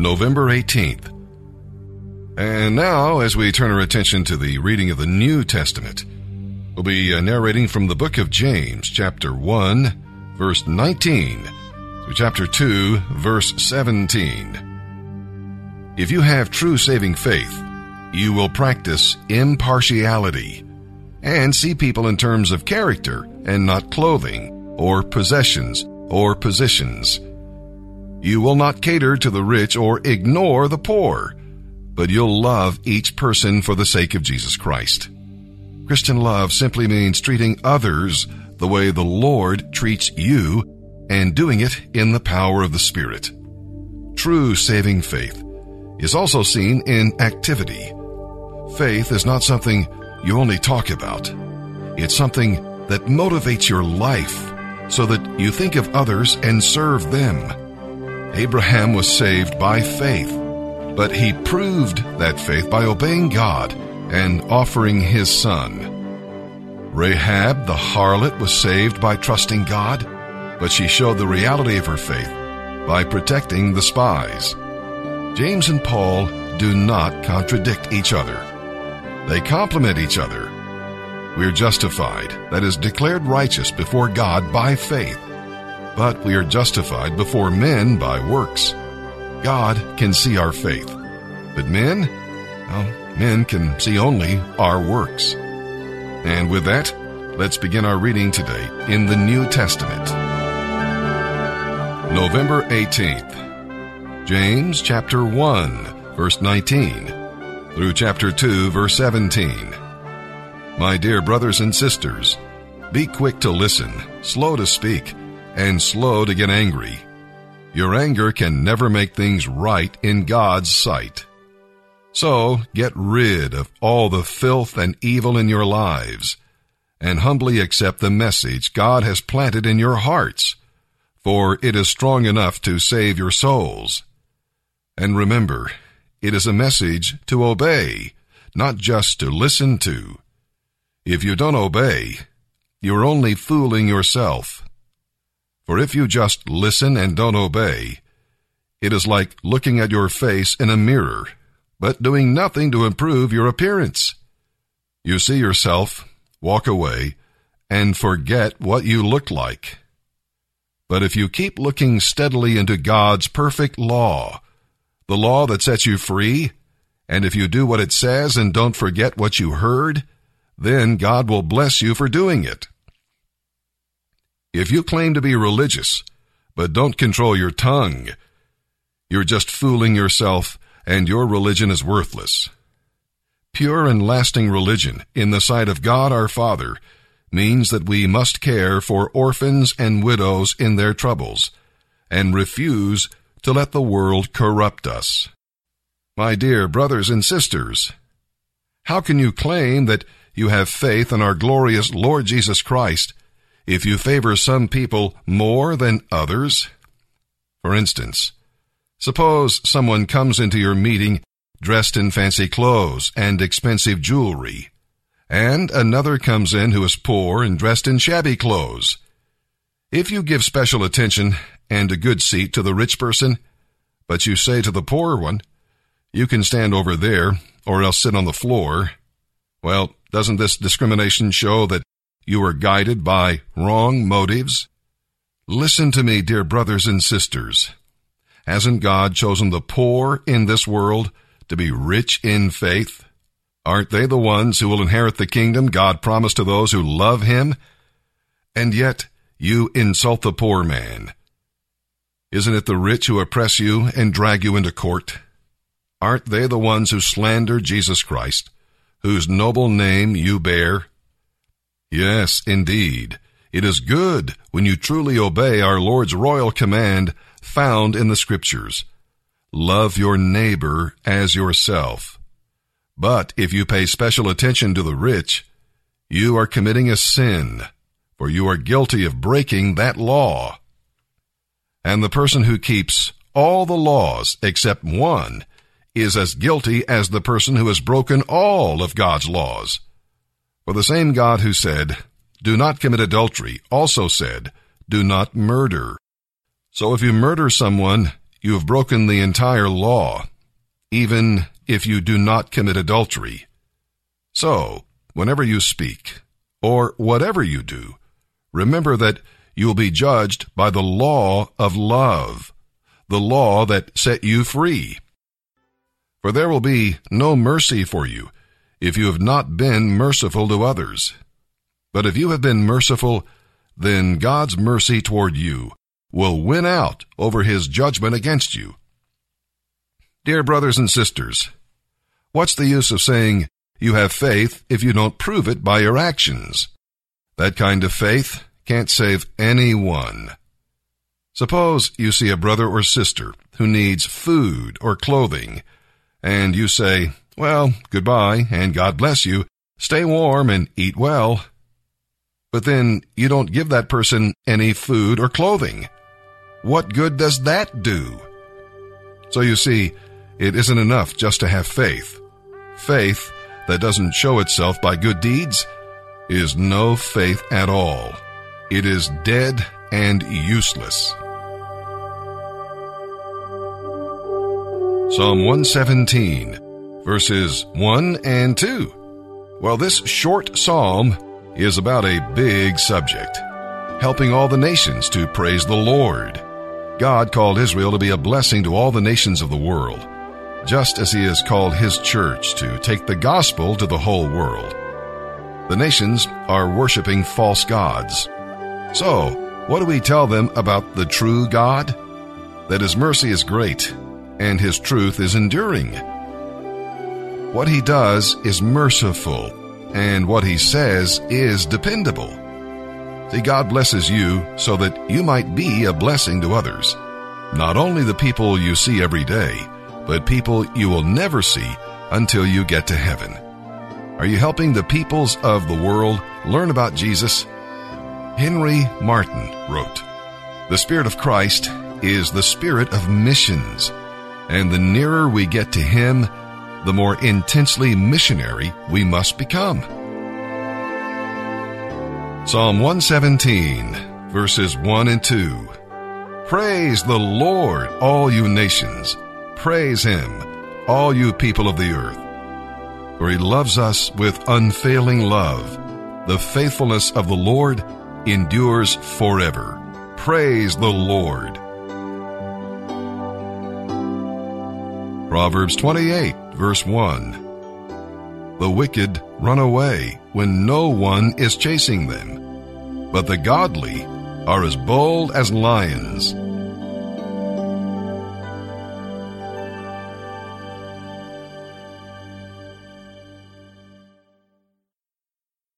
November 18th. And now, as we turn our attention to the reading of the New Testament, we'll be uh, narrating from the book of James, chapter 1, verse 19, to chapter 2, verse 17. If you have true saving faith, you will practice impartiality and see people in terms of character and not clothing or possessions or positions. You will not cater to the rich or ignore the poor, but you'll love each person for the sake of Jesus Christ. Christian love simply means treating others the way the Lord treats you and doing it in the power of the Spirit. True saving faith is also seen in activity. Faith is not something you only talk about. It's something that motivates your life so that you think of others and serve them. Abraham was saved by faith, but he proved that faith by obeying God and offering his son. Rahab the harlot was saved by trusting God, but she showed the reality of her faith by protecting the spies. James and Paul do not contradict each other. They complement each other. We are justified, that is, declared righteous before God by faith but we are justified before men by works. God can see our faith, but men, well, men can see only our works. And with that, let's begin our reading today in the New Testament. November 18th, James chapter 1, verse 19, through chapter 2, verse 17. My dear brothers and sisters, be quick to listen, slow to speak, and slow to get angry. Your anger can never make things right in God's sight. So get rid of all the filth and evil in your lives and humbly accept the message God has planted in your hearts, for it is strong enough to save your souls. And remember, it is a message to obey, not just to listen to. If you don't obey, you're only fooling yourself. For if you just listen and don't obey, it is like looking at your face in a mirror, but doing nothing to improve your appearance. You see yourself, walk away, and forget what you look like. But if you keep looking steadily into God's perfect law, the law that sets you free, and if you do what it says and don't forget what you heard, then God will bless you for doing it. If you claim to be religious, but don't control your tongue, you're just fooling yourself and your religion is worthless. Pure and lasting religion in the sight of God our Father means that we must care for orphans and widows in their troubles and refuse to let the world corrupt us. My dear brothers and sisters, how can you claim that you have faith in our glorious Lord Jesus Christ if you favor some people more than others? For instance, suppose someone comes into your meeting dressed in fancy clothes and expensive jewelry, and another comes in who is poor and dressed in shabby clothes. If you give special attention and a good seat to the rich person, but you say to the poor one, you can stand over there or else sit on the floor, well, doesn't this discrimination show that you are guided by wrong motives? Listen to me, dear brothers and sisters. Hasn't God chosen the poor in this world to be rich in faith? Aren't they the ones who will inherit the kingdom God promised to those who love Him? And yet, you insult the poor man. Isn't it the rich who oppress you and drag you into court? Aren't they the ones who slander Jesus Christ, whose noble name you bear? Yes, indeed. It is good when you truly obey our Lord's royal command found in the Scriptures. Love your neighbor as yourself. But if you pay special attention to the rich, you are committing a sin, for you are guilty of breaking that law. And the person who keeps all the laws except one is as guilty as the person who has broken all of God's laws. For the same God who said, Do not commit adultery, also said, Do not murder. So if you murder someone, you have broken the entire law, even if you do not commit adultery. So, whenever you speak, or whatever you do, remember that you will be judged by the law of love, the law that set you free. For there will be no mercy for you if you have not been merciful to others. But if you have been merciful, then God's mercy toward you will win out over his judgment against you. Dear brothers and sisters, what's the use of saying you have faith if you don't prove it by your actions? That kind of faith can't save anyone. Suppose you see a brother or sister who needs food or clothing, and you say, Well, goodbye, and God bless you. Stay warm and eat well. But then you don't give that person any food or clothing. What good does that do? So you see, it isn't enough just to have faith. Faith that doesn't show itself by good deeds is no faith at all. It is dead and useless. Psalm 117, verses 1 and 2. Well, this short psalm is about a big subject, helping all the nations to praise the Lord. God called Israel to be a blessing to all the nations of the world, just as He has called His church to take the gospel to the whole world. The nations are worshiping false gods. So, what do we tell them about the true God? That His mercy is great and His truth is enduring. What He does is merciful, and what He says is dependable. See, God blesses you so that you might be a blessing to others. Not only the people you see every day, but people you will never see until you get to heaven. Are you helping the peoples of the world learn about Jesus? Henry Martyn wrote, The Spirit of Christ is the spirit of missions, and the nearer we get to Him, the more intensely missionary we must become. Psalm 117, verses 1 and 2. Praise the Lord, all you nations. Praise Him, all you people of the earth. For He loves us with unfailing love. The faithfulness of the Lord endures forever. Praise the Lord. Proverbs 28, verse 1. The wicked run away when no one is chasing them, but the godly are as bold as lions.